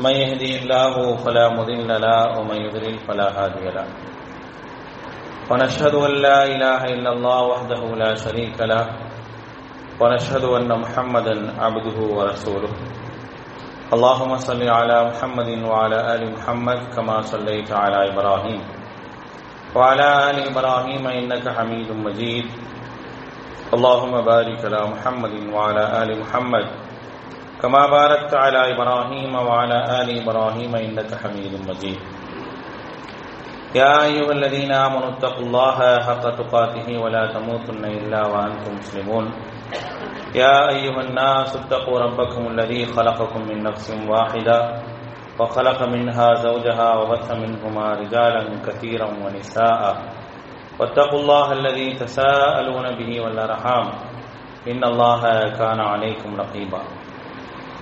من يهدي الله فلا مضل له ومن يضلل فلا هادي له. ونشهد أن لا إله إلا الله وحده لا شريك له. ونشهد أن محمدا عبده ورسوله. اللهم صل على محمد وعلى آل محمد كما صليت على إبراهيم. وعلى آل إبراهيم إنك حميد مجيد. اللهم بارك على محمد وعلى آل محمد كما باركت على إبراهيم وعلى آل إبراهيم إنك حميد مجيد. يا أيها الذين آمنوا اتقوا الله حق تقاته ولا تموتن إلا وأنتم مسلمون. يا أيها الناس اتقوا ربكم الذي خلقكم من نفس واحدة وخلق منها زوجها وبث منهما رجالا كثيرا ونساء. واتقوا الله الذي تساءلون به والأرحام. إن الله كان عليكم رقيبا.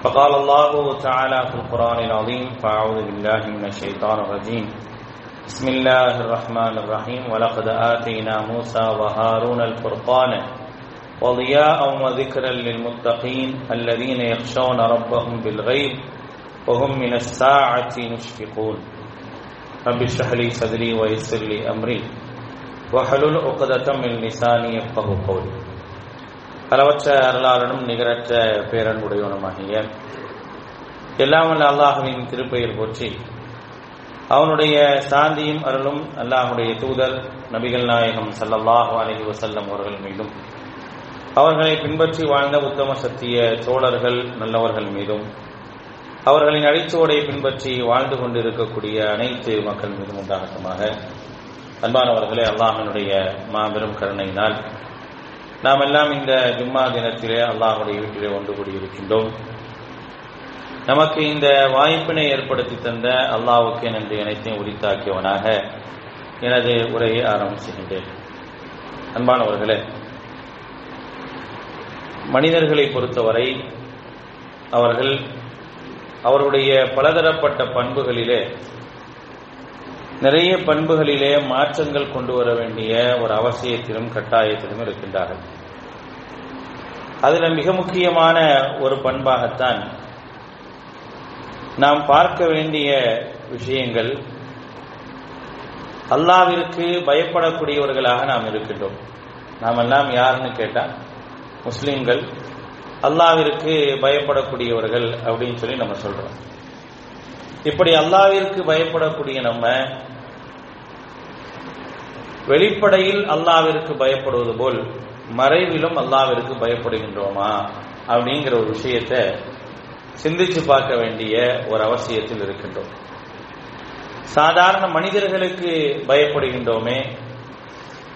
فقال الله تعالى في القرآن العظيم فأعوذ بالله من الشيطان الرجيم. بسم الله الرحمن الرحيم ولقد آتينا موسى وهارون الفرقان وضياء وذكرا للمتقين الذين يخشون ربهم بالغيب وهم من الساعة مشفقون. رب اشرح لي صدري ويسر لي أمري وحلل عقدة من لساني يفقه قولي. அளவற்ற அருளாளனும் நிகரற்ற பேரன்புடையவனுமாகிய எல்லாம் வல்ல அல்லாஹுவின் திருப்பெயர் போற்றி. அவனுடைய சாந்தியும் அருளும் அல்லாஹுடைய தூதர் நபிகள் நாயகம் சல்லல்லாஹு அலஹி வசல்லம் அவர்கள் மீதும். அவர்களை பின்பற்றி வாழ்ந்த உத்தம சத்திய தோழர்கள் நல்லவர்கள் மீதும் அவர்களின் அடிச்சோடை பின்பற்றி வாழ்ந்து கொண்டிருக்கக்கூடிய அனைத்து மக்கள் மீதும் உண்டாகட்டமாக. அன்பானவர்களே அல்லாஹனுடைய மாபெரும் கருணையினால் நாம் எல்லாம் இந்த ஜும்மா தினத்திலே அல்லாஹுடைய வீட்டிலே ஒன்று கூடியிருக்கின்றோம். நமக்கு இந்த வாய்ப்பினை ஏற்படுத்தி தந்த அல்லாவுக்கு நன்றி அனைத்தையும் உரித்தாக்கியவனாக எனது உரையை ஆரம்பிச்சுகின்றேன். அன்பானவர்களே மனிதர்களை பொறுத்தவரை அவர்கள் அவருடைய பலதரப்பட்ட பண்புகளிலே நிறைய பண்புகளிலே மாற்றங்கள் கொண்டு வர வேண்டிய ஒரு அவசியத்திலும் கட்டாயத்திலும் இருக்கின்றார்கள். அதில் மிக முக்கியமான ஒரு பண்பாகத்தான் நாம் பார்க்க வேண்டிய விஷயங்கள் அல்லாவிற்கு பயப்படக்கூடியவர்களாக நாம் இருக்கின்றோம். நாம் எல்லாம் யாருன்னு கேட்டால் முஸ்லீம்கள் அல்லாவிற்கு பயப்படக்கூடியவர்கள் அப்படின்னு சொல்லி நம்ம சொல்றோம். இப்படி அல்லாவிற்கு பயப்படக்கூடிய நம்ம வெளிப்படையில் அல்லாவிற்கு பயப்படுவது போல் மறைவிலும் அல்லாவிற்கு பயப்படுகின்றோமா அப்படிங்கிற ஒரு விஷயத்த சிந்திச்சு பார்க்க வேண்டிய ஒரு அவசியத்தில் இருக்கின்றோம். சாதாரண மனிதர்களுக்கு பயப்படுகின்றோமே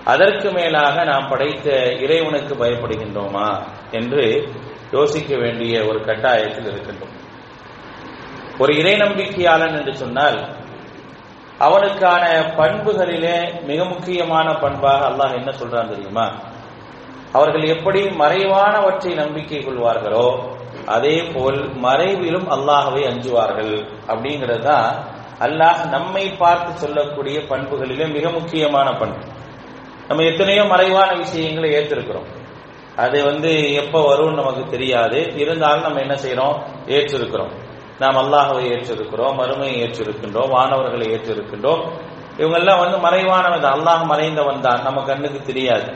அதற்கு மேலாக நாம் படைத்த இறைவனுக்கு பயப்படுகின்றோமா என்று யோசிக்க வேண்டிய ஒரு கட்டாயத்தில் இருக்கின்றோம். ஒரு இறை நம்பிக்கையாளன் என்று சொன்னால் அவனுக்கான பண்புகளிலே மிக முக்கியமான பண்பாக அல்லாஹ் என்ன சொல்றான் தெரியுமா? அவர்கள் எப்படி மறைவானவற்றை நம்பிக்கை கொள்வார்களோ அதே போல் மறைவிலும் அல்லாஹவை அஞ்சுவார்கள் அப்படிங்கிறது தான் அல்லாஹ் நம்மை பார்த்து சொல்லக்கூடிய பண்புகளிலே மிக முக்கியமான பண்பு. நம்ம எத்தனையோ மறைவான விஷயங்களை ஏற்றிருக்கிறோம். அது வந்து எப்ப வரும்னு நமக்கு தெரியாது. இருந்தாலும் நம்ம என்ன செய்யறோம் ஏற்றிருக்கிறோம். நாம் அல்லாஹவை ஏற்றிருக்கிறோம் மறுமையை ஏற்றிருக்கின்றோம் வானவர்களை ஏற்றிருக்கின்றோம். இவங்கெல்லாம் வந்து மறைவானவன் அல்லாஹ் மறைந்தவன் தான். நம்ம கண்ணுக்கு தெரியாது.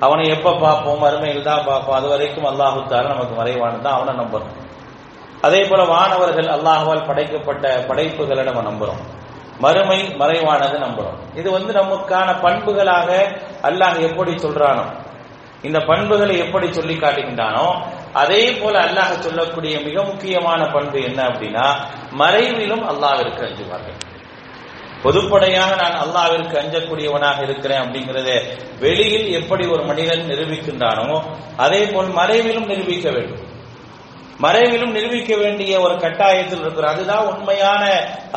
அவனை எப்ப பார்ப்போம்? மறுமையில் தான் பார்ப்போம். அது வரைக்கும் அல்லாஹுத்தார நமக்கு மறைவானது தான். அவனை நம்புறோம். அதே போல வானவர்கள் அல்லாஹால் படைக்கப்பட்ட படைப்புகளை நம்ம நம்புறோம். மறுமை மறைவானது நம்புறோம். இது வந்து நமக்கான பண்புகளாக அல்லாஹ் எப்படி சொல்றானோ இந்த பண்புகளை எப்படி சொல்லி காட்டுகின்றானோ அதே போல அல்லாஹ் சொல்லக்கூடிய மிக முக்கியமான பண்பு என்ன அப்படின்னா மறைவிலும் அல்லாவிற்கு அஞ்சுவார்கள். பொதுப்படையாக நான் அல்லாவிற்கு அஞ்சக்கூடியவனாக இருக்கிறேன் அப்படிங்கறத வெளியில் எப்படி ஒரு மனிதன் நிரூபிக்கின்றானோ அதே போல் மறைவிலும் நிரூபிக்க வேண்டும். மறைவிலும் நிரூபிக்க வேண்டிய ஒரு கட்டாயத்தில் இருக்கிறோம் அதுதான் உண்மையான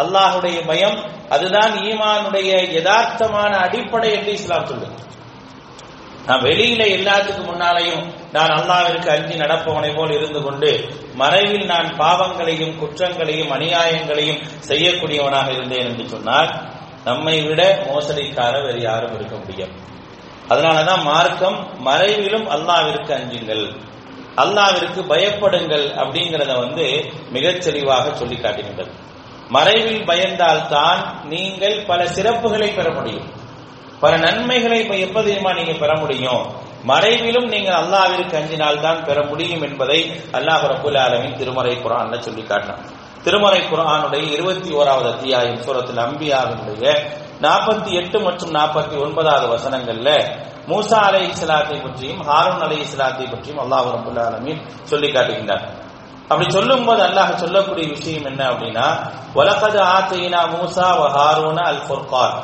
அல்லாஹுடைய பயம் அதுதான் ஈமானுடைய யதார்த்தமான அடிப்படை என்று இஸ்லாம் சொல்லுது. நான் வெளியில எல்லாத்துக்கும் முன்னாலையும் நான் அல்லாவிற்கு அஞ்சி நடப்பவனை போல் இருந்து கொண்டு மறைவில் நான் பாவங்களையும் குற்றங்களையும் அநியாயங்களையும் செய்யக்கூடியவனாக இருந்தேன் என்று சொன்னால் நம்மை விட மோசடிக்காரர் வேறு யாரும் இருக்க முடியும். அதனாலதான் மார்க்கம் மறைவிலும் அல்லாவிற்கு அஞ்சுங்கள் அல்லாவிற்கு பயப்படுங்கள் அப்படிங்கிறத வந்து மிகச் தெளிவாக சொல்லி காட்டுகின்றது. மறைவில் பயந்தால்தான் நீங்கள் பல சிறப்புகளை பெற முடியும். பல நன்மைகளை இப்ப எப்ப தெரியுமா நீங்க பெற முடியும்? மறைவிலும் நீங்கள் அல்லாவிற்கு அஞ்சினால் தான் பெற முடியும் என்பதை அல்லாஹ் ரபுல் ஆலமின் திருமறை குரான் சொல்லி காட்டினான். திருமறை குரானுடைய இருபத்தி ஓராவது அத்தியாயம் சூரத்தில் அம்பியாவினுடைய நாற்பத்தி எட்டு மற்றும் நாற்பத்தி ஒன்பதாவது வசனங்கள்ல மூசா அலை இஸ்லாத்தை பற்றியும் ஹாரூன் அலை இஸ்லாத்தை பற்றியும் அல்லாஹ் ரபுல் ஆலமின் சொல்லி காட்டுகின்றார். அப்படி சொல்லும் போது அல்லாஹ் சொல்லக்கூடிய விஷயம் என்ன அப்படின்னா உலகது ஆத்தையினா மூசா ஹாரூன அல் ஃபுர்கான்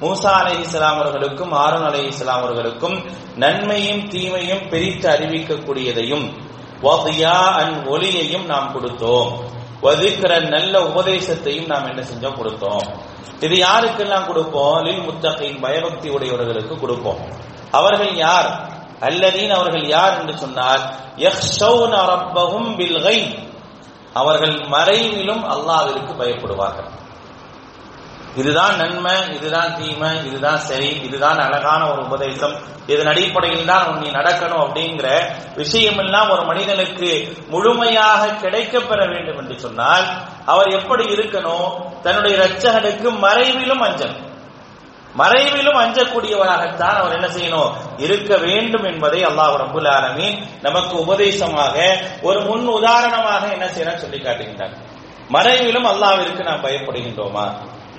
மூசா அலை இஸ்லாம் அவர்களுக்கும் ஆரோன் அலை இஸ்லாம் அவர்களுக்கும் நன்மையும் தீமையும் பிரித்து அறிவிக்கக்கூடியதையும் அன் ஒளியையும் நாம் கொடுத்தோம். வதிக்கிற நல்ல உபதேசத்தையும் நாம் என்ன செஞ்சோம்? கொடுத்தோம். இது யாருக்கெல்லாம் கொடுப்போம்? லில் முத்தகையின் பயபக்தி உடையவர்களுக்கு கொடுப்போம். அவர்கள் யார்? அல்லதீன் அவர்கள் யார் என்று சொன்னால் அவர்கள் மறைவிலும் அல்லாவிற்கு பயப்படுவார்கள். இதுதான் நன்மை இதுதான் தீமை இதுதான் சரி இதுதான் அழகான ஒரு உபதேசம். இதன் அடிப்படையில் தான் நீ நடக்கணும் அப்படிங்கிற விஷயம் எல்லாம் ஒரு மனிதனுக்கு முழுமையாக கிடைக்க பெற வேண்டும் என்று சொன்னால் அவர் எப்படி இருக்கணும்? தன்னுடைய இரட்சகனுக்கு மறைவிலும் அஞ்சல் மறைவிலும் அஞ்சக்கூடியவராகத்தான் அவர் என்ன செய்யணும்? இருக்க வேண்டும் என்பதை அல்லாஹ் ரபுல் ஆலமீன் நமக்கு உபதேசமாக ஒரு முன் உதாரணமாக என்ன செய்யணும் சொல்லி காட்டுகின்றார் மறைவிலும் அல்லாவிற்கு நாம் பயப்படுகின்றோமா?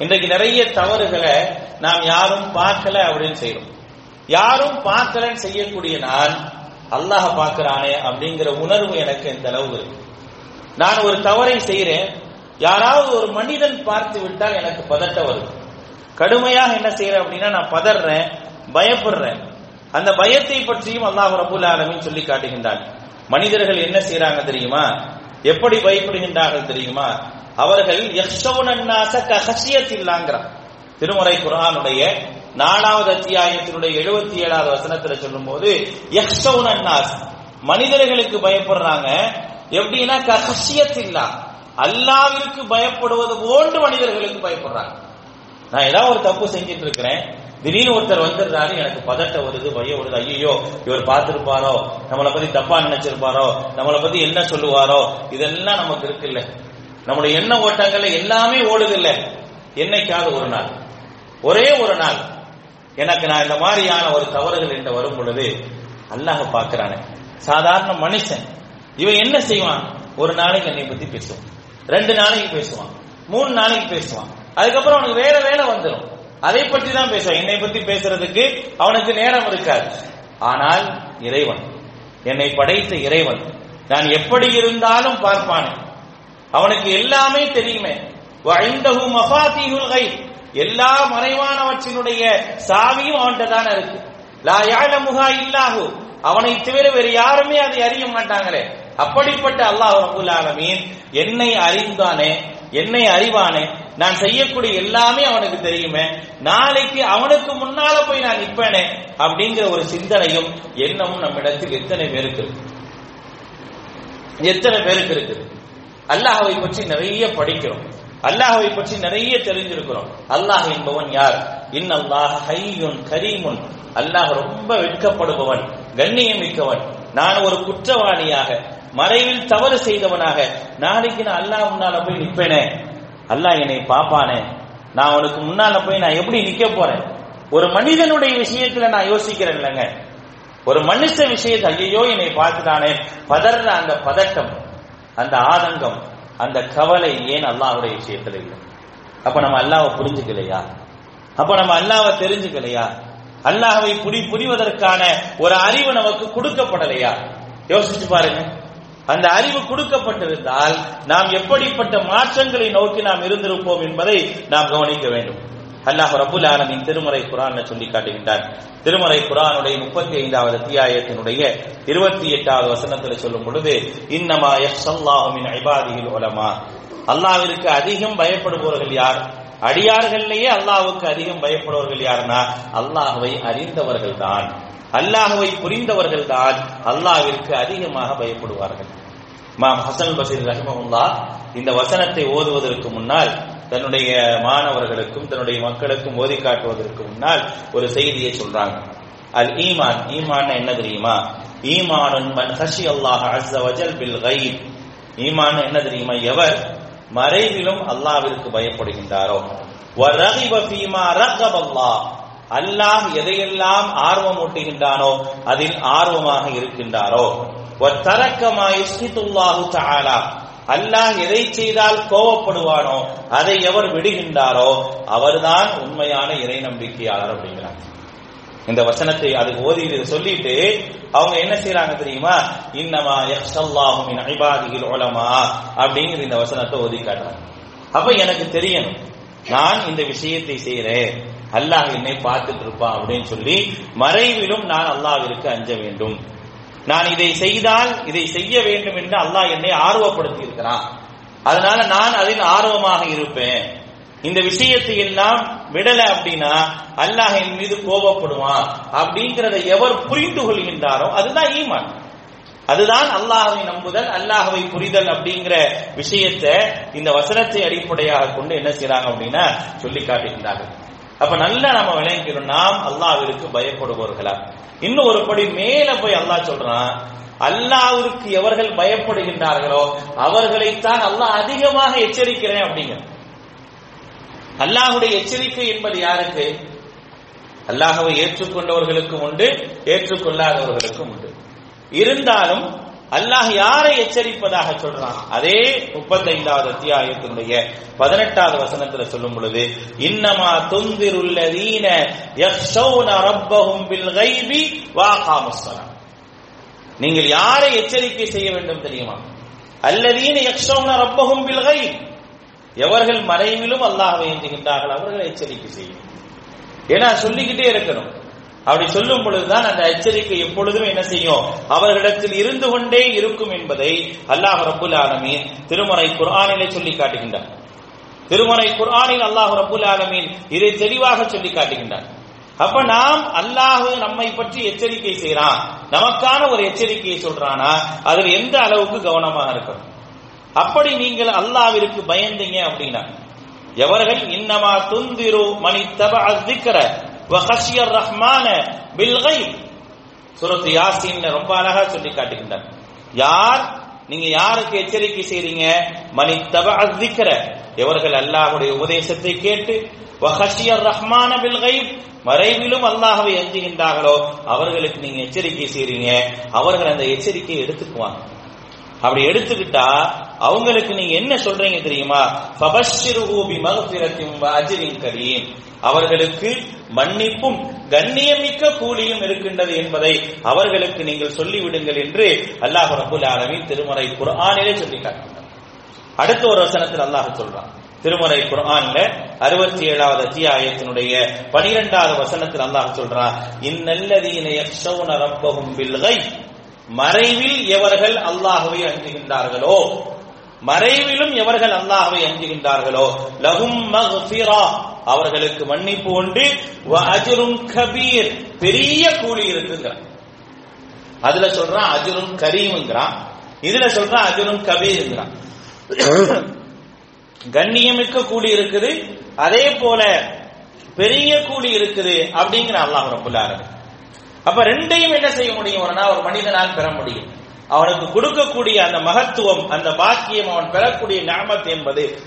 இன்றைக்கு நிறைய தவறுகளை நாம் யாரும் பார்க்கல அப்படின்னு செய்யறோம் யாரும் பார்க்கலன்னு செய்யக்கூடிய நான் அல்லாஹ் பார்க்கிறானே அப்படிங்கிற உணர்வு எனக்கு எந்த அளவு இருக்கு. நான் ஒரு தவறை செய்யறேன் யாராவது ஒரு மனிதன் பார்த்து விட்டால் எனக்கு பதட்ட வருது கடுமையாக என்ன செய்யறேன் அப்படின்னா நான் பதறேன் பயப்படுறேன். அந்த பயத்தை பற்றியும் அல்லாஹ் ரபுல் ஆலமின் சொல்லி காட்டுகின்றான். மனிதர்கள் என்ன செய்யறாங்க தெரியுமா? எப்படி பயப்படுகின்றார்கள் தெரியுமா? அவர்கள் கஹசியத்தில்லாங்கிறான் திருமுறை குரானுடைய நாலாவது அத்தியாயத்தினுடைய எழுபத்தி ஏழாவது வசனத்துல சொல்லும் போது மனிதர்களுக்கு பயப்படுறாங்க. எப்படின்னா கஹசியத்தில்லா அல்லாவிற்கு பயப்படுவது போன்று மனிதர்களுக்கு பயப்படுறாங்க. நான் ஏதாவது ஒரு தப்பு செஞ்சிட்டு இருக்கிறேன் திடீர்னு ஒருத்தர் வந்துடுறாரு எனக்கு பதட்டம் வருது பயம் வருது. ஐயோ இவர் பார்த்திருப்பாரோ? நம்மளை பத்தி தப்பா நினைச்சிருப்பாரோ? நம்மளை பத்தி என்ன சொல்லுவாரோ? இதெல்லாம் நமக்கு இருக்குல்ல. நம்முடைய எண்ண ஓட்டங்கள்ல எல்லாமே ஓடுது இல்ல என்னைக்காவது ஒரு நாள். ஒரே ஒரு நாள். எனக்கு நான் இந்த மாதிரியான ஒரு தவறுகள் என்று வரும் பொழுது அல்லாஹ் பாக்குறானே சாதாரண மனுஷன். இவன் என்ன செய்வான்? ஒரு நாளைக்கு என்னை பத்தி பேசுவான். ரெண்டு நாளைக்கு பேசுவான். மூணு நாளைக்கு பேசுவான். அதுக்கப்புறம் அவனுக்கு வேற வேலை வந்துடும் அதை பற்றி தான் பேசுவான். என்னை பத்தி பேசுறதுக்கு அவனுக்கு நேரம் இருக்காது. ஆனால் இறைவன். என்னை படைத்த இறைவன். நான் எப்படி இருந்தாலும் பார்ப்பானே. அவனுக்கு எல்லாமே தெரியுமே. எல்லா மறைவானவற்றினுடைய சாவியும் அவன்கிட்ட தானே இருக்கு. லா யாழமுகா இல்லாஹு. அவனை தவிர வேறு யாருமே அதை அறிய மாட்டாங்களே. அப்படிப்பட்ட அல்லாஹ் ரபுல் ஆலமீன் என்னை அறிந்தானே என்னை அறிவானே நான் செய்யக்கூடிய எல்லாமே அவனுக்கு தெரியுமே. நாளைக்கு அவனுக்கு முன்னால போய் நான் நிற்பேனே அப்படிங்கிற ஒரு சிந்தனையும் எண்ணமும் நம்மிடத்தில் எத்தனை பேருக்கு இருக்கு? எத்தனை பேருக்கு இருக்குது அல்லாஹவை பற்றி நிறைய படிக்கிறோம். அல்லாஹாவை பற்றி நிறைய தெரிஞ்சிருக்கிறோம். அல்லாஹ் என்பவன் யார்? இன் அல்லாஹ் ஹையுன் கரீமுன். அல்லாஹ் ரொம்ப வெட்கப்படுபவன் கண்ணியமிக்கவன். நான் ஒரு குற்றவாளியாக மறைவில் தவறு செய்தவனாக நாளைக்கு நான் அல்லாஹ் முன்னால போய் நிற்பேனே? அல்லாஹ் என்னை பாப்பானே நான் அவனுக்கு முன்னால போய் நான் எப்படி நிக்க போறேன்? ஒரு மனிதனுடைய விஷயத்துல நான் யோசிக்கிறேன் இல்லைங்க. ஒரு மனுஷ விஷயத்தை ஐயோ என்னை பார்த்துட்டானே? பதற அந்த பதட்டம். அந்த ஆதங்கம் அந்த கவலை ஏன் அல்லாஹுடைய விஷயத்துல இல்லை? அப்ப நம்ம அல்லாவை புரிஞ்சுக்கலையா? அப்ப நம்ம அல்லாவை தெரிஞ்சுக்கலையா? அல்லாஹவை புரி புரிவதற்கான ஒரு அறிவு நமக்கு கொடுக்கப்படலையா? யோசிச்சு பாருங்க. அந்த அறிவு கொடுக்கப்பட்டிருந்தால் நாம் எப்படிப்பட்ட மாற்றங்களை நோக்கி நாம் இருந்திருப்போம் என்பதை நாம் கவனிக்க வேண்டும். அல்லாஹ் ரபுல் ஆலமின் திருமறை குரான் சொல்லி காட்டுகின்றார் திருமறை குரானுடைய முப்பத்தி ஐந்தாவது அத்தியாயத்தினுடைய இருபத்தி எட்டாவது வசனத்தில் சொல்லும் பொழுது இன்னமா யஹ்ஸல்லாஹு மின் இபாதிஹில் உலமா. அல்லாவிற்கு அதிகம் பயப்படுபவர்கள் யார்? அடியார்கள்லேயே அல்லாஹுக்கு அதிகம் பயப்படுபவர்கள் யாருன்னா அல்லாஹுவை அறிந்தவர்கள் தான் அல்லாஹுவை புரிந்தவர்கள் தான் அல்லாவிற்கு அதிகமாக பயப்படுவார்கள். மாம் ஹசன் பசீர் ரஹ்மஹுல்லா இந்த வசனத்தை ஓதுவதற்கு முன்னால் தன்னுடைய மாணவர்களுக்கும் தன்னுடைய மக்களுக்கும் ஓதி காட்டுவதற்கு முன்னால் ஒரு செய்தியை சொல்றாங்க. அல் ஈமான் ஈமான் என்ன தெரியுமா? ஈமானுன் மன் ஹஷி அல்லாஹ் அஸ்ஸ வஜல் பில் கைப் ஈமான் என்ன தெரியுமா? எவர் மறைவிலும் அல்லாவிற்கு பயப்படுகின்றாரோ. வரகிப ஃபீமா ரகப அல்லாஹ். அல்லாஹ் எதையெல்லாம் ஆர்வம் ஊட்டுகின்றானோ அதில் ஆர்வமாக இருக்கின்றாரோ. தரக்கமாய் யுஸ்ஹிதுல்லாஹு தஆலா. அல்லாஹ் எதை செய்தால் கோவப்படுவானோ அதை எவர் விடுகின்றாரோ அவர்தான் உண்மையான இறை நம்பிக்கையாளர் அப்படிங்கிறாங்க. இந்த வசனத்தை அது ஓதி சொல்லிட்டு அவங்க என்ன செய்யறாங்க தெரியுமா? இன்னமா யக்ஷல்லாஹு மின் உலமா அப்படிங்கிற இந்த வசனத்தை ஓதி காட்டுறாங்க. அப்ப எனக்கு தெரியணும் நான் இந்த விஷயத்தை செய்யறேன் அல்லாஹ் என்னை பார்த்துட்டு இருப்பான் அப்படின்னு சொல்லி மறைவிலும் நான் அல்லாவிற்கு அஞ்ச வேண்டும். நான் இதை செய்தால் இதை செய்ய வேண்டும் என்று அல்லாஹ் என்னை ஆர்வப்படுத்தி இருக்கிறான் அதனால நான் அதில் ஆர்வமாக இருப்பேன். இந்த விஷயத்தை எல்லாம் விடல அப்படின்னா அல்லாஹ் என் மீது கோபப்படுவான் அப்படிங்கிறத எவர் புரிந்து கொள்கின்றாரோ அதுதான் ஈமான். அதுதான் அல்லாஹவை நம்புதல் அல்லாஹவை புரிதல் அப்படிங்கிற விஷயத்தை இந்த வசனத்தை அடிப்படையாக கொண்டு என்ன செய்யறாங்க அப்படின்னா சொல்லி காட்டுகின்றார்கள். அப்ப நல்லா நம்ம விளங்கிக்கிறோம் நாம் அல்லாவிற்கு பயப்படுபவர்களா? இன்னும் ஒரு படி மேல போய் அல்லாஹ் சொல்றான் அல்லாவிற்கு எவர்கள் பயப்படுகின்றார்களோ அவர்களைத்தான் அல்லாஹ் அதிகமாக எச்சரிக்கிறேன் அப்படிங்கிற அல்லாஹுடைய எச்சரிக்கை என்பது யாருக்கு? அல்லாஹவை ஏற்றுக்கொண்டவர்களுக்கும் உண்டு ஏற்றுக்கொள்ளாதவர்களுக்கும் உண்டு. இருந்தாலும் அல்லாஹ் யாரை எச்சரிப்பதாக சொல்றான்? அதே முப்பத்தைந்தாவது அத்தியாயத்தினுடைய பதினெட்டாவது வசனத்துல சொல்லும் பொழுது இன்னமா துந்திருள்ளதீன ரப்பஹும் பில் கைபி வாகாமுஸ்ஸலாம். நீங்கள் யாரை எச்சரிக்கை செய்ய வேண்டும் தெரியுமா? அல்லதீன யக்ஷௌன ரப்பஹும் பில் கைப் எவர்கள் மறைவிலும் அல்லாஹ் வேண்டுகின்றார்கள் அவர்களை எச்சரிக்கை செய்யும். ஏன்னா சொல்லிக்கிட்டே இருக்கணும். அப்படி சொல்லும் பொழுதுதான் அந்த எச்சரிக்கை எப்பொழுதும் என்ன செய்யும்? அவர்களிடத்தில் இருந்து கொண்டே இருக்கும் என்பதை அல்லாஹ் ரபுல் ஆலமீன் திருமறை குர்ஆனிலே சொல்லி காட்டுகின்றார் திருமறை குர்ஆனில் அல்லாஹ் ரபுல் ஆலமீன் இதை தெளிவாக சொல்லி காட்டுகின்றார் அப்ப நாம் அல்லாஹ் நம்மை பற்றி எச்சரிக்கை செய்யறான் நமக்கான ஒரு எச்சரிக்கையை சொல்றானா? அதில் எந்த அளவுக்கு கவனமாக இருக்கணும்? அப்படி நீங்கள் அல்லாவிற்கு பயந்தீங்க அப்படின்னா எவர்கள் இன்னமா துந்திரு மணி தப அத்திக்கர வஹஷியர் ரஹ்மான பில்கை சுரத்து யாசின் ரொம்ப அழகா சொல்லி காட்டுகின்றார். யார்? நீங்க யாருக்கு எச்சரிக்கை செய்றீங்க? மணி தப இவர்கள் எவர்கள் அல்லாஹுடைய உபதேசத்தை கேட்டு வஹஷியர் ரஹ்மான பில்கை மறைவிலும் அல்லாஹவை அஞ்சுகின்றார்களோ அவர்களுக்கு நீங்க எச்சரிக்கை செய்றீங்க. அவர்கள் அந்த எச்சரிக்கையை எடுத்துக்குவாங்க. அப்படி எடுத்துக்கிட்டா அவங்களுக்கு நீங்க என்ன சொல்றீங்க தெரியுமா? ஃபபஷ்ஷிருஹு பிமக்ஃபிரத்தின் அஜிரின் கரீம். அவர்களுக்கு மன்னிப்பும் கண்ணியமிக்க கூலியும் இருக்கின்றது என்பதை அவர்களுக்கு நீங்கள் சொல்லிவிடுங்கள் என்று அல்லாஹ் ரபுல் ஆலமின் திருமறை குர்ஆனிலே சொல்லி காட்டுகிறார் அடுத்த ஒரு வசனத்தில் அல்லாஹ் சொல்றான். திருமறை குர்ஆன்ல அறுபத்தி ஏழாவது அத்தியாயத்தினுடைய பனிரெண்டாவது வசனத்தில் அல்லாஹ் சொல்றான் இன்னல்லதீன யக்ஷௌன ரப்பஹும் பில் மறைவில் எவர்கள் அல்லாஹுவை அஞ்சுகின்றார்களோ மறைவிலும் எவர்கள் அல்லாஹுவை அஞ்சுகின்றார்களோ? லகும் மஹ்ஃபிரா அவர்களுக்கு மன்னிப்பு உண்டு. வ அஜ்ருன் கபீர். பெரிய கூலி இருக்குங்கிறான். அதுல சொல்றான் அஜுரும் கரீம்ங்கிறான். இதுல சொல்றான் அஜுரும் கபீர்ங்கிறான். கண்ணியமிக்க கூலி இருக்குது. அதே போல பெரிய கூலி இருக்குது அப்படிங்கிற அல்லாஹ் ரபுல் ஆலமீன். அப்ப ரெண்டையும் என்ன செய்ய முடியும்? ஒரு மனிதனால் பெற முடியும். அவனுக்கு கொடுக்கக்கூடிய அந்த மகத்துவம் அந்த பாக்கியம் அவன் பெறக்கூடிய ஞாபத் என்பது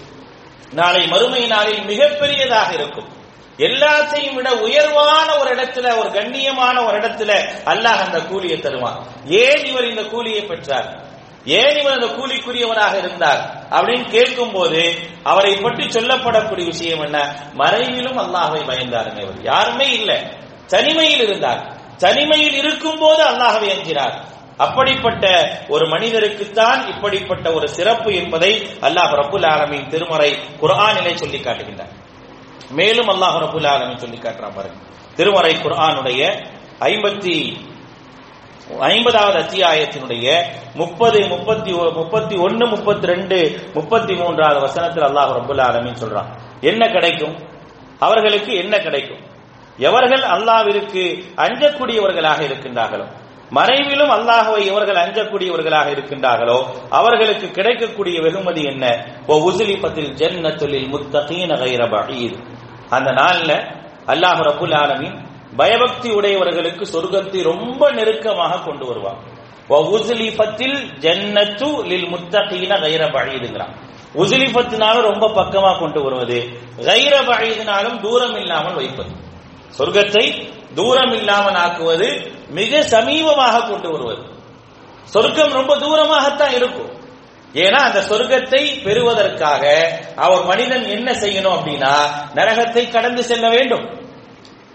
நாளை மறுமை நாளில் மிகப்பெரியதாக இருக்கும். எல்லாத்தையும் விட உயர்வான ஒரு இடத்துல ஒரு கண்ணியமான ஒரு இடத்துல அல்லாஹ் அந்த கூலியை தருவான். ஏன் இவர் இந்த கூலியை பெற்றார்? ஏன் இவர் அந்த கூலிக்குரியவராக இருந்தார்? அப்படின்னு கேட்கும் போது அவரை பற்றி சொல்லப்படக்கூடிய விஷயம் என்ன? மறைவிலும் அல்லாஹை பயந்தாருங்க இவர். யாருமே இல்லை. தனிமையில் இருந்தார். தனிமையில் இருக்கும் போது அல்லாஹவை என்கிறார். அப்படிப்பட்ட ஒரு மனிதருக்குத்தான் இப்படிப்பட்ட ஒரு சிறப்பு என்பதை அல்லாஹ் ரபுல் ஆலமின் திருமறை குரானிலே சொல்லி காட்டுகின்றார். மேலும் அல்லாஹ் ரபுல் ஆலமின் சொல்லி காட்டுறான் பாருங்க. திருமறை குரானுடைய ஐம்பத்தி ஐம்பதாவது அத்தியாயத்தினுடைய முப்பது முப்பத்தி முப்பத்தி ஒன்னு முப்பத்தி ரெண்டு முப்பத்தி மூன்றாவது வசனத்தில் அல்லாஹ் ரபுல் ஆலமின் சொல்றான். என்ன கிடைக்கும்? அவர்களுக்கு என்ன கிடைக்கும்? எவர்கள் அல்லாவிற்கு அஞ்சக்கூடியவர்களாக இருக்கின்றார்களோ மறைவிலும் அல்லாஹுவை இவர்கள் அஞ்சக்கூடியவர்களாக இருக்கின்றார்களோ அவர்களுக்கு கிடைக்கக்கூடிய வெகுமதி என்ன? ஓ உசிலிபத்தில் ஜன்னத்துலில் முத்தகீன கைர பஈர் அந்த நாள்ல அல்லாஹ் ரபுல் ஆலமின் பயபக்தி உடையவர்களுக்கு சொர்க்கத்தை ரொம்ப நெருக்கமாக கொண்டு வருவான். ஓ உசிலிபத்தில் ஜன்னத்து லில் முத்தகீன கைர பஈதுங்கிறான் உசிலிபத்தினாலும் ரொம்ப பக்கமா கொண்டு வருவது கைர பஈதினாலும் தூரம் இல்லாமல் வைப்பது. சொர்க்கத்தை தூரம் இல்லாமல் ஆக்குவது மிக சமீபமாக கொண்டு வருவது. சொர்க்கம் ரொம்ப தூரமாகத்தான் இருக்கும். ஏன்னா அந்த சொர்க்கத்தை பெறுவதற்காக அவர் மனிதன் என்ன செய்யணும் அப்படின்னா நரகத்தை கடந்து செல்ல வேண்டும்.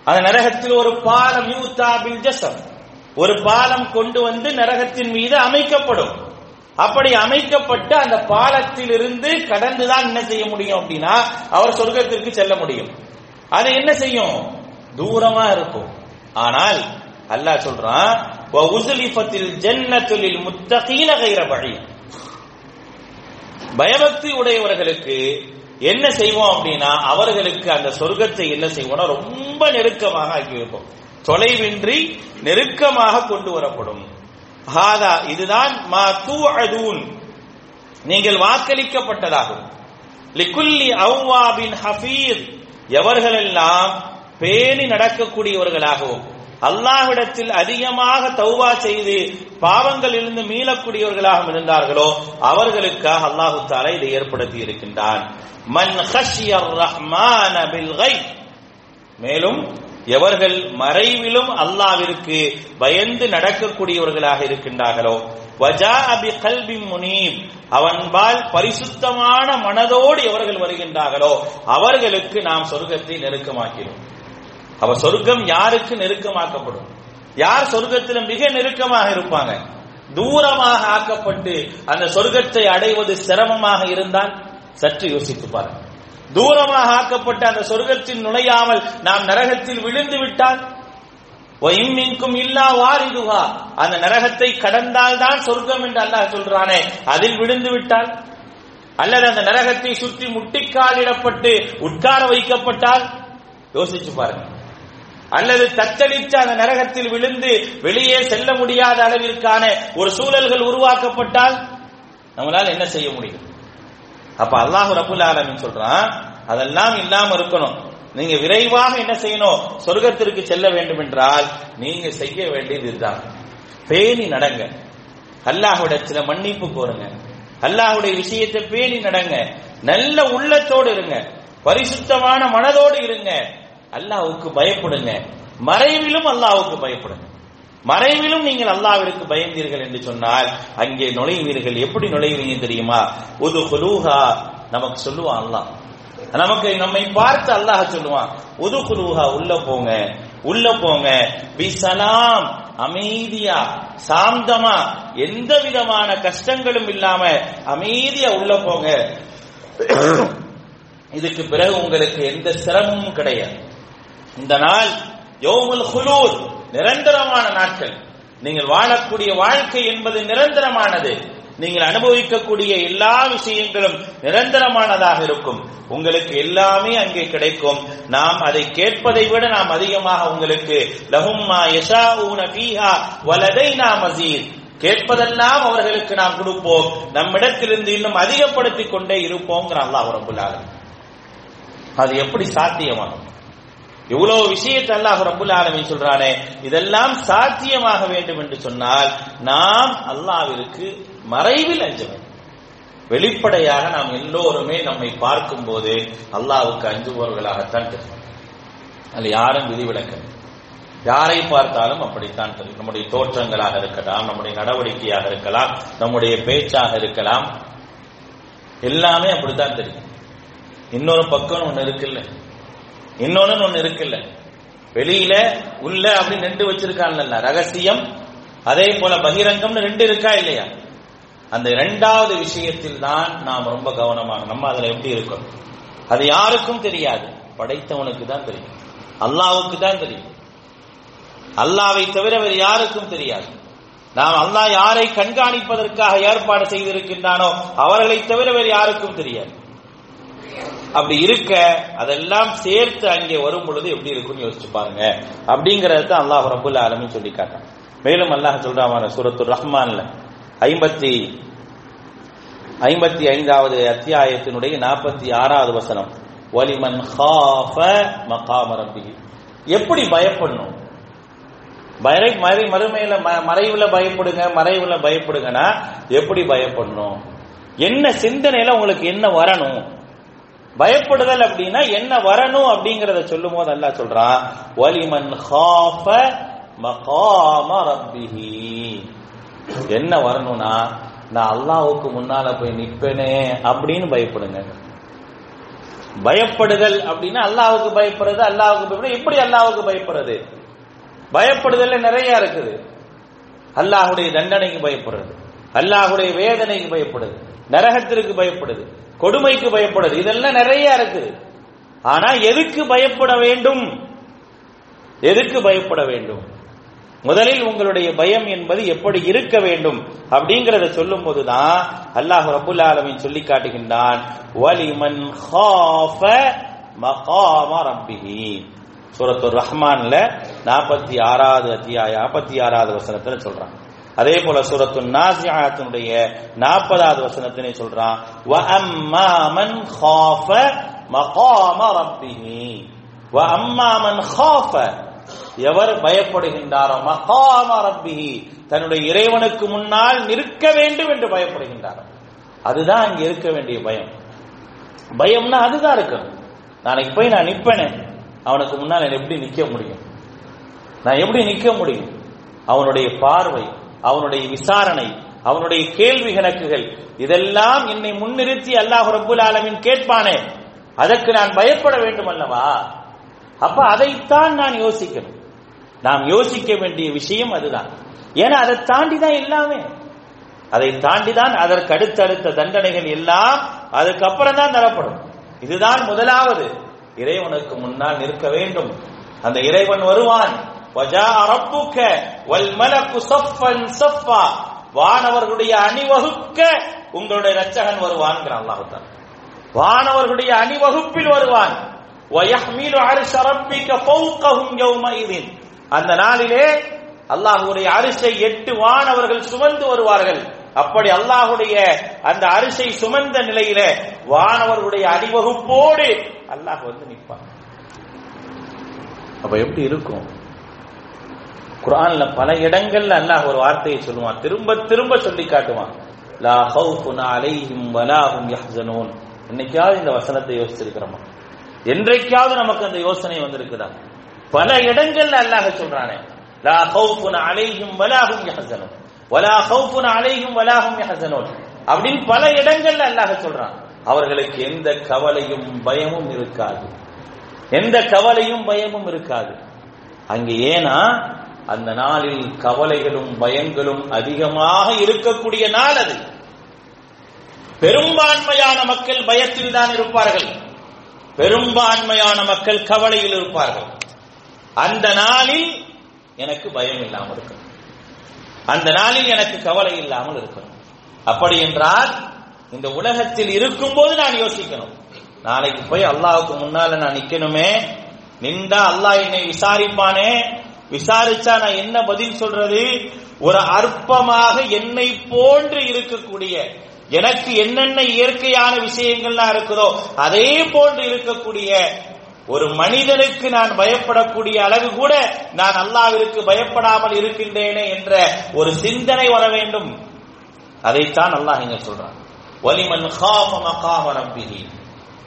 அந்த நரகத்தில் ஒரு பாலம் யூத்தாபில் ஜசம் ஒரு பாலம் கொண்டு வந்து நரகத்தின் மீது அமைக்கப்படும். அப்படி அமைக்கப்பட்டு அந்த பாலத்தில் இருந்து கடந்துதான் என்ன செய்ய முடியும் அப்படின்னா அவர் சொர்க்கத்திற்கு செல்ல முடியும். அது என்ன செய்யும்? தூரமா இருக்கும். ஆனால் அல்லாஹ் சொல்றான் உசுலிஃபத்தில் ஜன்னத்துலில் முத்தகீன கைர வழி பயபக்தி உடையவர்களுக்கு என்ன செய்வோம் அப்படின்னா அவர்களுக்கு அந்த சொர்க்கத்தை என்ன செய்வோம்னா ரொம்ப நெருக்கமாக ஆக்கி வைப்போம் தொலைவின்றி நெருக்கமாக கொண்டு வரப்படும். ஹாதா இதுதான் மா தூஅதூன். நீங்கள் வாக்களிக்கப்பட்டதாகும். லிக்குல்லி அவ்வாபின் ஹஃபீஸ் எவர்களெல்லாம் பேணி நடக்கக்கூடியவர்களாகவும் அல்லாஹ்விடத்தில் அதிகமாக தௌவா செய்து பாவங்களிலிருந்து மீளக்கூடியவர்களாகவும் இருந்தார்களோ அவர்களுக்காக அல்லாஹு தாலா இதை ஏற்படுத்தி இருக்கின்றான். மன் ரஹ்மான மேலும் எவர்கள் மறைவிலும் அல்லாவிற்கு பயந்து நடக்கக்கூடியவர்களாக இருக்கின்றார்களோ வஜா அபி கல்பி முனீப் அவன்பால் பரிசுத்தமான மனதோடு எவர்கள் வருகின்றார்களோ அவர்களுக்கு நாம் சொர்க்கத்தை நெருக்கமாக்கிறோம் அப்ப சொர்க்கம் யாருக்கு நெருக்கமாக்கப்படும்? யார் சொர்க்கத்தில் மிக நெருக்கமாக இருப்பாங்க? தூரமாக ஆக்கப்பட்டு அந்த சொர்க்கத்தை அடைவது சிரமமாக இருந்தால் சற்று யோசித்து பாருங்க தூரமாக ஆக்கப்பட்ட அந்த சொர்க்கத்தில் நுழையாமல் நாம் நரகத்தில் விழுந்து விட்டால் இம்மின்கும் இல்லா வாரிதுவா அந்த நரகத்தை கடந்தால் தான் சொர்க்கம் என்று அல்லாஹ் சொல்றானே. அதில் விழுந்து விட்டால் அல்லது அந்த நரகத்தை சுற்றி முட்டிக்காலிடப்பட்டு உட்கார வைக்கப்பட்டால் யோசிச்சு பாருங்க அல்லது தத்தளித்து அந்த நரகத்தில் விழுந்து வெளியே செல்ல முடியாத அளவிற்கான ஒரு சூழல்கள் உருவாக்கப்பட்டால் நம்மளால் என்ன செய்ய முடியும்? அப்ப அல்லாஹு ரபுல் ஆலமின் சொல்றான் அதெல்லாம் இல்லாம இருக்கணும். நீங்க விரைவாக என்ன செய்யணும்? சொர்க்கத்திற்கு செல்ல வேண்டும் என்றால் நீங்க செய்ய வேண்டியது இதுதான். பேணி நடங்க. அல்லாஹுடைய மன்னிப்பு கோருங்க. அல்லாஹுடைய விஷயத்தை பேணி நடங்க. நல்ல உள்ளத்தோடு இருங்க. பரிசுத்தமான மனதோடு இருங்க. அல்லாஹுக்கு பயப்படுங்க. மறைவிலும் அல்லாஹுக்கு பயப்படுங்க. மறைவிலும் நீங்கள் அல்லாவிற்கு பயந்தீர்கள் என்று சொன்னால் அங்கே நுழைவீர்கள். எப்படி நுழைவீங்க தெரியுமா? உது குலூஹா நமக்கு சொல்லுவான் அல்லாஹ். நமக்கு நம்மை பார்த்து அல்லாஹ் சொல்லுவான். உது குலூஹா உள்ள போங்க. உள்ள போங்க. பிசலாம் அமைதியா சாந்தமா எந்த விதமான கஷ்டங்களும் இல்லாம அமைதியா உள்ள போங்க. இதுக்கு பிறகு உங்களுக்கு எந்த சிரமமும் கிடையாது. இந்த நாள் யோமுல் ஹுலூர் நிரந்தரமான நாட்கள். நீங்கள் வாழக்கூடிய வாழ்க்கை என்பது நிரந்தரமானது. நீங்கள் அனுபவிக்கக்கூடிய எல்லா விஷயங்களும் நிரந்தரமானதாக இருக்கும். உங்களுக்கு எல்லாமே அங்கே கிடைக்கும். நாம் அதை கேட்பதை விட நாம் அதிகமாக உங்களுக்கு லஹும்மா யஷாஊன வலதை வலதைனா மஸீத் கேட்பதெல்லாம் அவர்களுக்கு நாம் கொடுப்போம். நம்மிடத்திலிருந்து இன்னும் அதிகப்படுத்திக் கொண்டே இருப்போம் அல்லாஹ் ரபுல் அது எப்படி சாத்தியமாகும்? இவ்வளவு விஷயத்தை அல்லாஹ் ரபுல் ஆலமீன் சொல்றானே இதெல்லாம் சாத்தியமாக வேண்டும் என்று சொன்னால் நாம் அல்லாவிற்கு மறைவில் அஞ்ச வேண்டும். வெளிப்படையாக நாம் எல்லோருமே நம்மை பார்க்கும் போது அல்லாவுக்கு அஞ்சுபவர்களாகத்தான் தெரியும். அதில் யாரும் விதிவிலக்க யாரை பார்த்தாலும் அப்படித்தான் தெரியும். நம்முடைய தோற்றங்களாக இருக்கலாம் நம்முடைய நடவடிக்கையாக இருக்கலாம் நம்முடைய பேச்சாக இருக்கலாம். எல்லாமே அப்படித்தான் தெரியும். இன்னொரு பக்கம் ஒன்று இருக்குல்ல? இன்னொன்னு ஒண்ணு இருக்குல்ல. வெளியில உள்ள அப்படி ரெண்டு வச்சிருக்காங்கல்ல. ரகசியம் அதே போல பகிரங்கம்னு ரெண்டு இருக்கா இல்லையா? அந்த இரண்டாவது விஷயத்தில் தான் நாம் ரொம்ப கவனமாக நம்ம அதுல எப்படி இருக்கோம் அது யாருக்கும் தெரியாது. படைத்தவனுக்கு தான் தெரியும். அல்லாவுக்கு தான் தெரியும். அல்லாவை தவிர வேறு யாருக்கும் தெரியாது. நாம் அல்லாஹ் யாரை கண்காணிப்பதற்காக ஏற்பாடு செய்திருக்கின்றானோ அவர்களை தவிர வேறு யாருக்கும் தெரியாது. அப்படி இருக்க அதெல்லாம் சேர்த்து அங்கே வரும் பொழுது எப்படி இருக்கும்னு யோசிச்சு பாருங்க. அப்படிங்கறத அல்லாஹ் ரபுல்ல ஆலமின்னு சொல்லி காட்டான் மேலும் அல்லாஹ் சொல்றான் சூரத்து ரஹ்மான்ல. ஐம்பத்தி ஐம்பத்தி ஐந்தாவது அத்தியாயத்தினுடைய நாற்பத்தி ஆறாவது வசனம். வலிமன் ஹாஃப மகாம ரப்பிஹி. எப்படி பயப்படணும்? மறை மறை மறுமையில ம- மறைவுல பயப்படுங்க மறைவுல பயப்படுங்கன்னா எப்படி பயப்படணும்? என்ன சிந்தனையில உங்களுக்கு என்ன வரணும்? பயப்படுதல் அப்படின்னா என்ன வரணும் அப்படிங்கறத சொல்லும் போது அல்லா சொல்றான் வலிமன் ஹாஃப மகாம ரப்பிஹி. என்ன வரணும்னா நான் அல்லாவுக்கு முன்னால போய் நிப்பேனே அப்படின்னு பயப்படுங்க. பயப்படுதல் அப்படின்னா அல்லாவுக்கு பயப்படுறது அல்லாவுக்கு பயப்படுறது. எப்படி அல்லாவுக்கு பயப்படுறது? பயப்படுதல் நிறைய இருக்குது. அல்லாஹுடைய தண்டனைக்கு பயப்படுறது. அல்லாஹுடைய வேதனைக்கு பயப்படுது. நரகத்திற்கு பயப்படுது. கொடுமைக்கு பயப்படுது. இதெல்லாம் நிறைய இருக்குது ஆனா எதுக்கு பயப்பட வேண்டும்? எதுக்கு பயப்பட வேண்டும்? முதலில் உங்களுடைய பயம் என்பது எப்படி இருக்க வேண்டும்? அப்படிங்கறத சொல்லும் போதுதான் அல்லாஹ் ரபுல் ஆலமின் சொல்லி காட்டுகின்றான். வலிமன் ஹாஃப மகாம ரப்பிஹி. சூரத்து ரஹ்மான்ல நாற்பத்தி ஆறாவது அத்தியாய நாற்பத்தி ஆறாவது வசனத்துல சொல்றான். அதே போல சூரத்து நாசியாத்தினுடைய நாற்பதாவது வசனத்தினை சொல்றான் வ அம்மாமன் ஹாஃப மகாம ரப்பிஹி. வ அம்மாமன் ஹாஃப எவர் பயப்படுகின்றாரோ மகாம ரப்பிஹி தன்னுடைய இறைவனுக்கு முன்னால் நிற்க வேண்டும் என்று பயப்படுகின்றாரோ. அதுதான் அங்க இருக்க வேண்டிய பயம். பயம்னா அதுதான் இருக்கணும். நாளைக்கு போய் நான் நிற்பேனே அவனுக்கு முன்னால் எப்படி நிற்க முடியும்? நான் எப்படி நிற்க முடியும்? அவனுடைய பார்வை அவனுடைய விசாரணை அவனுடைய கேள்வி கணக்குகள் இதெல்லாம் என்னை முன்னிறுத்தி அல்லாஹ் ரபுல் ஆலமின் கேட்பானே. அதற்கு நான் பயப்பட வேண்டும் அல்லவா? அப்ப அதைத்தான் நான் யோசிக்கணும். நாம் யோசிக்க வேண்டிய விஷயம் அதுதான். ஏன்னா அதை தாண்டி தான் எல்லாமே. அதை தாண்டி தான் அதற்கு அடுத்தடுத்த தண்டனைகள் எல்லாம் அதுக்கப்புறம் தான் தரப்படும். இதுதான் முதலாவது. இறைவனுக்கு முன்னால் நிற்க வேண்டும். அந்த இறைவன் வருவான். வஜா ரப்புக்க வல் மலக்கு சஃபன் வானவர்களுடைய அணிவகுக்க உங்களுடைய ரச்சகன் வருவான்ங்கிறான் அல்லாஹுத்தான் வானவர்களுடைய அணிவகுப்பில் வருவான். வயஹ்மீலு அரிஷ ரப்பிக்க ஃபௌகஹும் யௌமஇதின். அந்த நாளிலே அல்லாஹுடைய அரிசை எட்டு வானவர்கள் சுமந்து வருவார்கள். அப்படி அல்லாஹுடைய அந்த அரிசை சுமந்த நிலையில வானவர்களுடைய அடிவகுப்போடு அல்லாஹ் வந்து நிற்பான். அப்ப எப்படி இருக்கும்? குரான்ல பல இடங்கள்ல அல்லாஹ் ஒரு வார்த்தையை சொல்லுவான். திரும்ப திரும்ப சொல்லி காட்டுவான். லா ஹவுஃபுன் அலைஹிம் வலா ஹும் என்னைக்காவது இந்த வசனத்தை யோசிச்சிருக்கிறோமா? என்றைக்காவது நமக்கு அந்த யோசனை வந்திருக்குதா? பல இடங்கள்ல அல்லாஹ் சொல்றானே. லா ஹவுஃபுன் அலைஹிம் வலா ஹும் வலா ஹவுஃபுன் அலைஹிம் வலா ஹும் அப்படின்னு பல இடங்கள்ல அல்லாஹ் சொல்றான். அவர்களுக்கு எந்த கவலையும் பயமும் இருக்காது. எந்த கவலையும் பயமும் இருக்காது. அங்கே ஏன்னா அந்த நாளில் கவலைகளும் பயங்களும் அதிகமாக இருக்கக்கூடிய நாள் அது. பெரும்பான்மையான மக்கள் பயத்தில் தான் இருப்பார்கள். பெரும்பான்மையான மக்கள் கவலையில் இருப்பார்கள். அந்த நாளில் எனக்கு பயம் இல்லாமல் இருக்கணும். அந்த நாளில் எனக்கு கவலை இல்லாமல் இருக்கணும். அப்படி என்றால் இந்த உலகத்தில் இருக்கும்போது நான் யோசிக்கணும். நாளைக்கு போய் அல்லாவுக்கு முன்னால நான் நிக்கணுமே. நின்றா அல்லாஹ் என்னை விசாரிப்பானே. விசாரிச்சா நான் என்ன பதில் சொல்றது? ஒரு அற்பமாக என்னை போன்று இருக்கக்கூடிய எனக்கு என்னென்ன இயற்கையான விஷயங்கள்லாம் இருக்குதோ அதே போன்று இருக்கக்கூடிய ஒரு மனிதனுக்கு நான் பயப்படக்கூடிய அளவு கூட நான் அல்லாவிற்கு பயப்படாமல் இருக்கின்றேனே என்ற ஒரு சிந்தனை வர வேண்டும். அதைத்தான் அல்லாஹ் இங்க சொல்றான். வலிமன்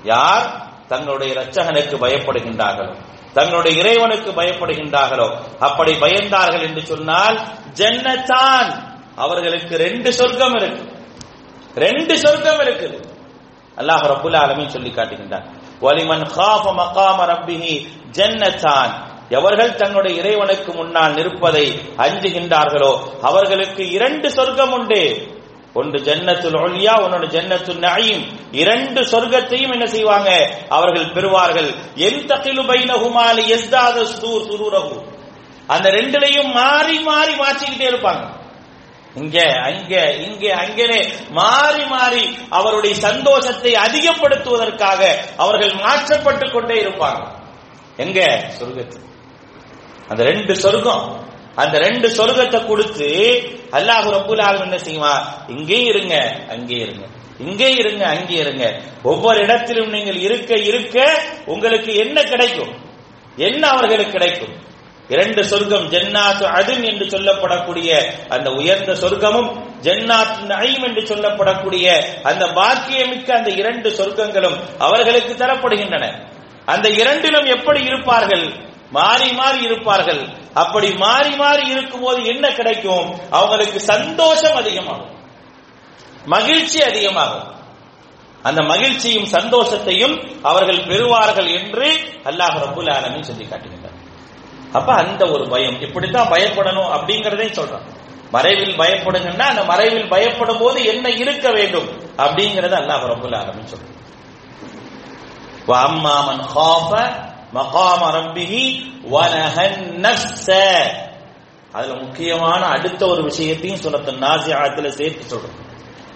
யார் தங்களுடைய இரட்சகனுக்கு பயப்படுகின்றார்களோ தங்களுடைய இறைவனுக்கு பயப்படுகின்றார்களோ? அப்படி பயந்தார்கள் என்று சொன்னால் ஜன்னத்தான் அவர்களுக்கு ரெண்டு சொர்க்கம் இருக்கு. ரெண்டு சொர்க்கம் இருக்குது அல்லாஹ் ரப்புல் ஆலமீன் சொல்லி காட்டுகின்றார் வலிமன் காஃப மகாம ரப்பிஹி ஜன்னத்தான். எவர்கள் தங்களுடைய இறைவனுக்கு முன்னால் நிற்பதை அஞ்சுகின்றார்களோ அவர்களுக்கு இரண்டு சொர்க்கம் உண்டு. ஒன்று ஜன்னத்துல் ஒல்லியா ஒன்னொன்று ஜன்னத்துல் நயீம். இரண்டு சொர்க்கத்தையும் என்ன செய்வாங்க? அவர்கள் பெறுவார்கள். என் தகிலு பைனஹுமாலி எஸ்தாத சுதூர் சுரூரகு அந்த ரெண்டுலையும் மாறி மாறி மாற்றிக்கிட்டே இருப்பாங்க. இங்க அங்க இங்க அங்கே மாறி மாறி அவருடைய சந்தோஷத்தை அதிகப்படுத்துவதற்காக அவர்கள் மாற்றப்பட்டு கொண்டே இருப்பாங்க. எங்க? சொர்க்கத்து அந்த ரெண்டு சொர்க்கம். அந்த ரெண்டு சொர்க்கத்தை கொடுத்து அல்லாஹ் ரப்புல் ஆலம் என்ன செய்வான்? இங்கே இருங்க அங்கே இருங்க. இங்கே இருங்க அங்கே இருங்க. ஒவ்வொரு இடத்திலும் நீங்கள் இருக்க இருக்க உங்களுக்கு என்ன கிடைக்கும்? என்ன அவர்களுக்கு கிடைக்கும்? இரண்டு சொர்க்கம் ஜன்னாத் அதின் என்று சொல்லப்படக்கூடிய அந்த உயர்ந்த சொர்க்கமும் ஜன்னாத் நயம் என்று சொல்லப்படக்கூடிய அந்த பாக்கியமிக்க அந்த இரண்டு சொர்க்கங்களும் அவர்களுக்கு தரப்படுகின்றன. அந்த இரண்டிலும் எப்படி இருப்பார்கள்? மாறி மாறி இருப்பார்கள். அப்படி மாறி மாறி இருக்கும்போது என்ன கிடைக்கும்? அவங்களுக்கு சந்தோஷம் அதிகமாகும். மகிழ்ச்சி அதிகமாகும். அந்த மகிழ்ச்சியும் சந்தோஷத்தையும் அவர்கள் பெறுவார்கள் என்று அல்லாஹ் ரபுல் ஆலமின் சொல்லி காட்டுகின்றார் அப்ப அந்த ஒரு பயம். இப்படித்தான் பயப்படணும் அப்படிங்கறதே சொல்றான். மறைவில் பயப்படுங்கன்னா அந்த மறைவில் பயப்படும் போது என்ன இருக்க வேண்டும் அப்படிங்கறத அல்லாஹ் ரபுல் ஆலமின் சொல்றான். மகாம ரப்பிஹி வனஹன் நஃப்ஸ. அதுல முக்கியமான அடுத்த ஒரு விஷயத்தையும் சொல்றது நாசியாத்துல சேர்த்து சொல்றது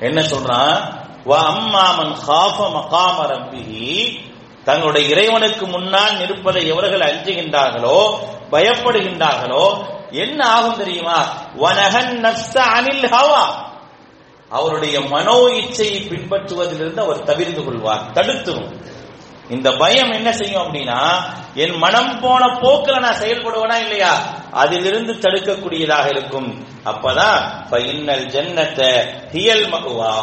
என்ன சொல்றான்? வ அம்மாமன் ஹாஃப மகாம ரப்பிஹி. தங்களுடைய இறைவனுக்கு முன்னால் நிற்பதை எவர்கள் அஞ்சுகின்றார்களோ பயப்படுகின்றார்களோ என்ன ஆகும் தெரியுமா? வனஹன் நஃப்ஸ அனில் ஹவா. அவருடைய மனோ இச்சையை பின்பற்றுவதிலிருந்து அவர் தவிர்ந்து கொள்வார் தடுத்துரும். இந்த பயம் என்ன செய்யும் அப்படின்னா என் மனம் போன போக்கில் நான் செயல்படுவேனா இல்லையா? அதிலிருந்து தடுக்கக்கூடியதாக இருக்கும். அப்பதான் இன்னல் ஜன்னத்தை ஹியல் மகுவா.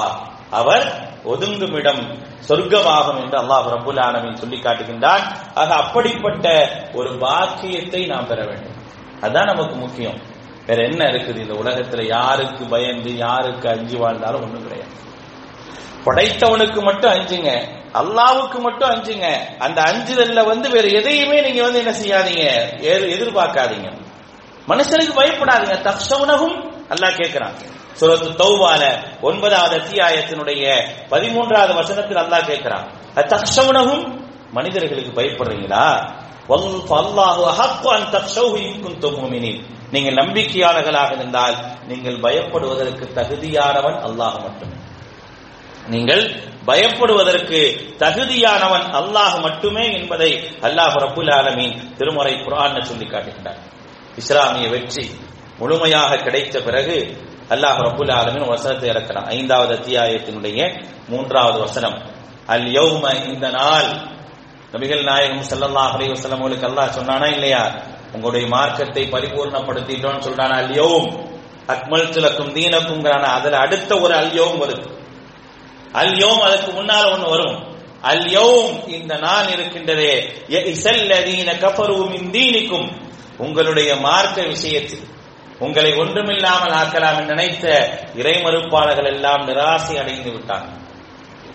அவர் ஒதுங்குமிடம் சொர்க்கமாகும் என்று அல்லாஹ் ரபுல் ஆலமின் சொல்லி காட்டுகின்றான். ஆக அப்படிப்பட்ட ஒரு பாக்கியத்தை நாம் பெற வேண்டும். அதான் நமக்கு முக்கியம். வேற என்ன இருக்குது? இந்த உலகத்துல யாருக்கு பயந்து யாருக்கு அஞ்சு வாழ்ந்தாலும் ஒண்ணும் கிடையாது. படைத்தவனுக்கு மட்டும் அஞ்சுங்க. அல்லாவுக்கு மட்டும் அஞ்சுங்க. அந்த அஞ்சுதல்ல வந்து வேற எதையுமே நீங்க வந்து என்ன செய்யாதீங்க. எதிர்பார்க்காதீங்க. மனுஷனுக்கு பயப்படாதீங்க. தக்ஷவுனகும் அல்லாஹ் கேட்கிறான் சுரத்து தௌவால ஒன்பதாவது அத்தியாயத்தினுடைய பதிமூன்றாவது வசனத்தில் அல்லாஹ் கேட்கிறான் தக்ஷவுனகும் மனிதர்களுக்கு பயப்படுறீங்களா? நீங்கள் நம்பிக்கையாளர்களாக இருந்தால் நீங்கள் பயப்படுவதற்கு தகுதியானவன் அல்லாஹ் மட்டுமே. நீங்கள் பயப்படுவதற்கு தகுதியானவன் அல்லாஹ் மட்டுமே என்பதை அல்லாஹ் ரபுல் ஆலமீன் திருமுறை குரான் சொல்லி காட்டுகின்றார். இஸ்லாமிய வெற்றி முழுமையாக கிடைத்த பிறகு அல்லாஹ் ரபுல் ஆலமின் வசனத்தை இறக்கிறான் ஐந்தாவது அத்தியாயத்தினுடைய மூன்றாவது வசனம். அல் யௌம இந்த நாள். நபிகள் நாயகம் ஸல்லல்லாஹு அலி வஸல்லம் அல்லாஹ் சொன்னானா இல்லையா? உங்களுடைய மார்க்கத்தை பரிபூர்ணப்படுத்திட்டோம்னு சொல்றானா அல்யோம் அக்மல் அக்மல்து லக்கும் அதுல அடுத்த ஒரு அல்யோம் வருது. அல் யௌம் அதுக்கு முன்னால ஒண்ணு வரும். அல்யோம் இந்த நான் இருக்கின்றதே. இசல்லதீன கஃபரு மின் உங்களுடைய மார்க்க விஷயத்தில். உங்களை ஒன்றுமில்லாமல் ஆக்கலாம் என்று நினைத்த இறைமறுப்பாளர்கள் எல்லாம் நிராசை அடைந்து விட்டாங்க.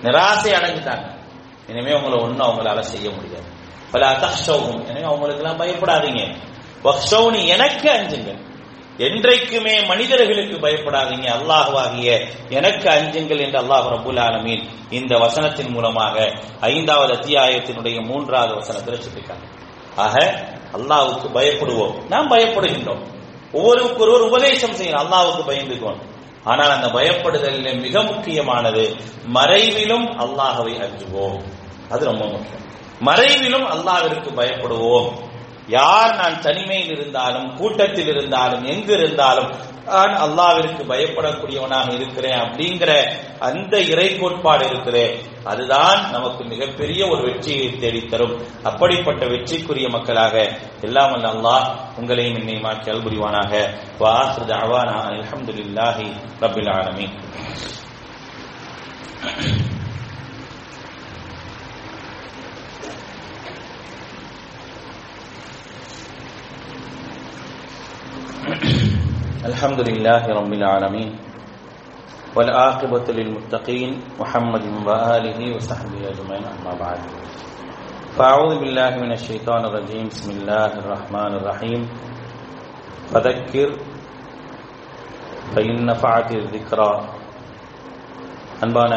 நிராசை அடைஞ்சிட்டாங்க. இனிமே உங்களை ஒன்றும் அவங்களால செய்ய முடியாது. பல அத்தஷவும் எனவே அவங்களுக்கு எல்லாம் பயப்படாதீங்க எனக்கு அஞ்சுங்கள். என்றைக்குமே மனிதர்களுக்கு பயப்படாதீங்க. அல்லாஹ்வாகிய எனக்கு அஞ்சுங்கள் என்று அல்லாஹ் ரபுல் ஆலமீன் இந்த வசனத்தின் மூலமாக ஐந்தாவது அத்தியாயத்தினுடைய மூன்றாவது வசனத்தில் சுட்டிக்காங்க ஆக அல்லாவுக்கு பயப்படுவோம். நாம் பயப்படுகின்றோம். ஒவ்வொருக்கு ஒருவர் உபதேசம் செய்யணும். அல்லாவுக்கு பயந்துக்கோம் ஆனால் அந்த பயப்படுதலில் மிக முக்கியமானது மறைவிலும் அல்லாஹவை அஞ்சுவோம். அது ரொம்ப முக்கியம். மறைவிலும் அல்லாவிற்கு பயப்படுவோம். யார் நான் தனிமையில் இருந்தாலும் கூட்டத்தில் இருந்தாலும் எங்கு இருந்தாலும் நான் அல்லாவிற்கு பயப்படக்கூடியவனாக இருக்கிறேன் அப்படிங்கிற அந்த இறை கோட்பாடு இருக்கிறேன் அதுதான் நமக்கு மிகப்பெரிய ஒரு வெற்றியை தேடித்தரும். அப்படிப்பட்ட வெற்றிக்குரிய மக்களாக எல்லாம் அல்லாஹ் உங்களையும் என்னை மாற்றி அல்புரிவானாக வாஹர் அவானா அல்ஹம்துலில்லாஹி ரபில் الحمد لله رب العالمين والعاقبة للمتقين محمد وآله وصحبه أجمعين أما بعد فأعوذ بالله من الشيطان الرجيم بسم الله الرحمن الرحيم فذكر فإن نفعت الذكرى அன்பான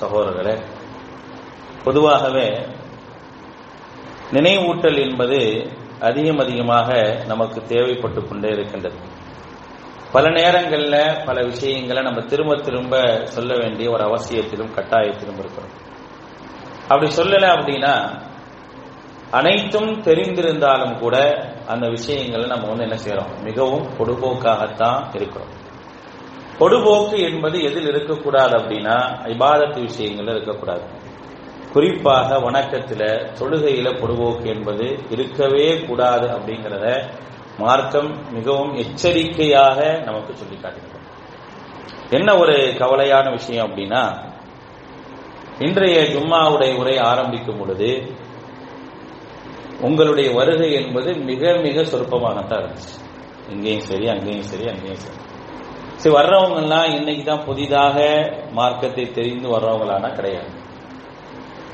சகோதரர்களே பொதுவாகவே நினைவூட்டல் என்பது அதிகம் அதிகமாக நமக்கு தேவைப்பட்டு கொண்டே இருக்கின்றது. பல நேரங்களில் பல விஷயங்களை நம்ம திரும்ப திரும்ப சொல்ல வேண்டிய ஒரு அவசியத்திலும் கட்டாயத்திலும் இருக்கிறோம். அப்படி சொல்லலை அப்படின்னா அனைத்தும் தெரிந்திருந்தாலும் கூட அந்த விஷயங்களை நம்ம வந்து என்ன செய்யறோம்? மிகவும் பொடுபோக்காகத்தான் இருக்கிறோம். பொடுபோக்கு என்பது எதில் இருக்கக்கூடாது அப்படின்னா இபாதத்து விஷயங்கள்ல இருக்கக்கூடாது. குறிப்பாக வணக்கத்தில் தொழுகையில பொடுபோக்கு என்பது இருக்கவே கூடாது அப்படிங்கிறத மார்க்கம் மிகவும் எச்சரிக்கையாக நமக்கு சொல்லி காட்டுகிறது என்ன ஒரு கவலையான விஷயம் அப்படின்னா இன்றைய ஜும்மாவுடைய உரை ஆரம்பிக்கும் பொழுது உங்களுடைய வருகை என்பது மிக மிக சொற்பமானதான் இருந்துச்சு. இங்கேயும் சரி அங்கேயும் சரி அங்கேயும் சரி. சரி வர்றவங்கெல்லாம் இன்னைக்கு தான் புதிதாக மார்க்கத்தை தெரிந்து வர்றவங்களானா கிடையாது.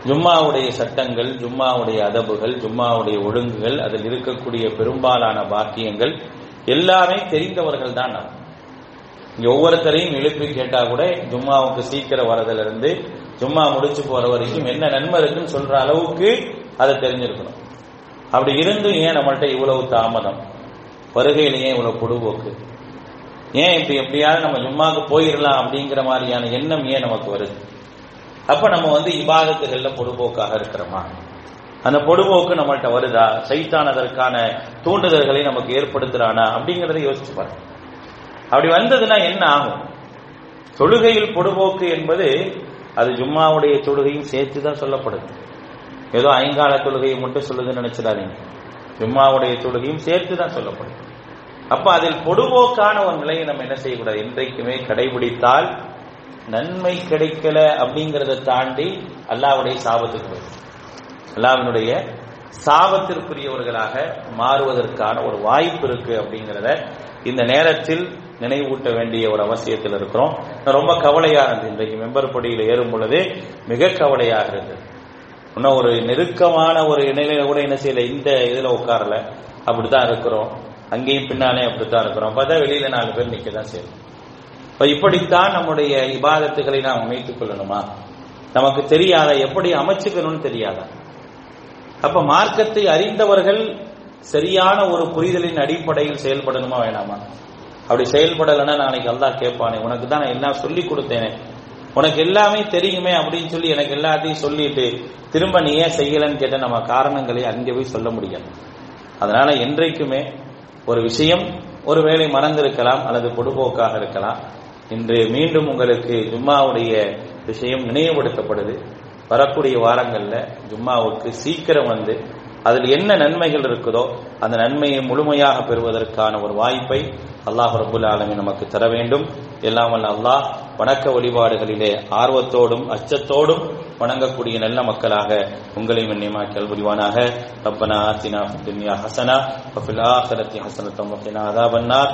ஜும்மாவுடைய சட்டங்கள் ஜும்மாவுடைய அதபுகள் ஜும்மாவுடைய ஒழுங்குகள் அதில் இருக்கக்கூடிய பெரும்பாலான பாக்கியங்கள் எல்லாமே தெரிந்தவர்கள் தான் நாம். இங்க ஒவ்வொருத்தரையும் எழுப்பி கேட்டா கூட ஜும்மாவுக்கு சீக்கிரம் வரதுல இருந்து ஜும்மா முடிச்சு போற வரைக்கும் என்ன நன்மை இருக்குன்னு சொல்ற அளவுக்கு அதை தெரிஞ்சிருக்கணும். அப்படி இருந்தும் ஏன் நம்மள்கிட்ட இவ்வளவு தாமதம்? வருகையில ஏன் இவ்வளவு பொடுபோக்கு? ஏன் இப்ப எப்படியாவது நம்ம ஜும்மாவுக்கு போயிடலாம் அப்படிங்கிற மாதிரியான எண்ணம் ஏன் நமக்கு வருது? அப்ப நம்ம வந்து இபாதத்துகள்ல பொடுபோக்காக இருக்கிறோமா? அந்த பொடுபோக்கு நம்மள்கிட்ட வருதா? சைத்தான் அதற்கான தூண்டுதல்களை நமக்கு ஏற்படுத்துறானா? அப்படிங்கறத யோசிச்சு பாருங்க. அப்படி வந்ததுன்னா என்ன ஆகும்? தொழுகையில் பொடுபோக்கு என்பது அது ஜும்மாவுடைய தொழுகையும் சேர்த்து தான் சொல்லப்படுது. ஏதோ ஐங்கால தொழுகையை மட்டும் சொல்லுதுன்னு நினைச்சிடாதீங்க. ஜும்மாவுடைய தொழுகையும் சேர்த்து தான் சொல்லப்படுது. அப்ப அதில் பொடுபோக்கான ஒரு நிலையை நம்ம என்ன செய்யக்கூடாது? என்றைக்குமே கடைபிடித்தால் நன்மை கிடைக்கல அப்படிங்கறத தாண்டி அல்லாவுடைய சாபத்துக்கு போயிடும் அல்லாவினுடைய சாபத்திற்குரியவர்களாக மாறுவதற்கான ஒரு வாய்ப்பு இருக்கு அப்படிங்கிறத இந்த நேரத்தில் நினைவூட்ட வேண்டிய ஒரு அவசியத்தில் இருக்கிறோம். ரொம்ப கவலையா இருந்தது இன்றைக்கு மெம்பர் படியில் ஏறும் பொழுது மிக கவலையாக இருந்தது. இன்னும் ஒரு நெருக்கமான ஒரு இணையில கூட என்ன செய்யல இந்த இதுல உட்காரல. அப்படித்தான் இருக்கிறோம். அங்கேயும் பின்னாலே அப்படித்தான் இருக்கிறோம். பார்த்தா வெளியில நாலு பேர் நிக்க தான் செய்யணும். இப்ப இப்படித்தான் நம்முடைய இபாதத்துகளை நாம் அமைத்துக் கொள்ளணுமா? நமக்கு தெரியாத எப்படி அமைச்சுக்கணும்னு தெரியாத. அப்ப மார்க்கத்தை அறிந்தவர்கள் சரியான ஒரு புரிதலின் அடிப்படையில் செயல்படணுமா வேணாமா? அப்படி செயல்படலைன்னா நாளைக்கு அல்லா கேட்பானே உனக்கு தான் நான் எல்லாம் சொல்லி கொடுத்தேனே. உனக்கு எல்லாமே தெரியுமே அப்படின்னு சொல்லி எனக்கு எல்லாத்தையும் சொல்லிட்டு திரும்ப நீ ஏன் செய்யலன்னு கேட்ட நம்ம காரணங்களை அங்கே போய் சொல்ல முடியாது. அதனால என்றைக்குமே ஒரு விஷயம் ஒருவேளை மறந்திருக்கலாம் அல்லது பொடுபோக்காக இருக்கலாம். இன்று மீண்டும் உங்களுக்கு ஜும்மாவுடைய விஷயம் நினைவுபடுத்தப்படுது. வரக்கூடிய வாரங்களில் ஜும்மாவுக்கு சீக்கிரம் வந்து அதில் என்ன நன்மைகள் இருக்குதோ அந்த நன்மையை முழுமையாக பெறுவதற்கான ஒரு வாய்ப்பை அல்லாஹ் ரபுல் ஆலமி நமக்கு தர வேண்டும். எல்லாம் அல்லாஹ் வணக்க வழிபாடுகளிலே ஆர்வத்தோடும் அச்சத்தோடும் வணங்கக்கூடிய நல்ல மக்களாக உங்களையும் எண்ணியமாக்கல் புரிவானாக ரப்பனா ஆத்தினா துன்யா ஹசனா ஹசனத்தம் வஃகினா அதாபன்னார்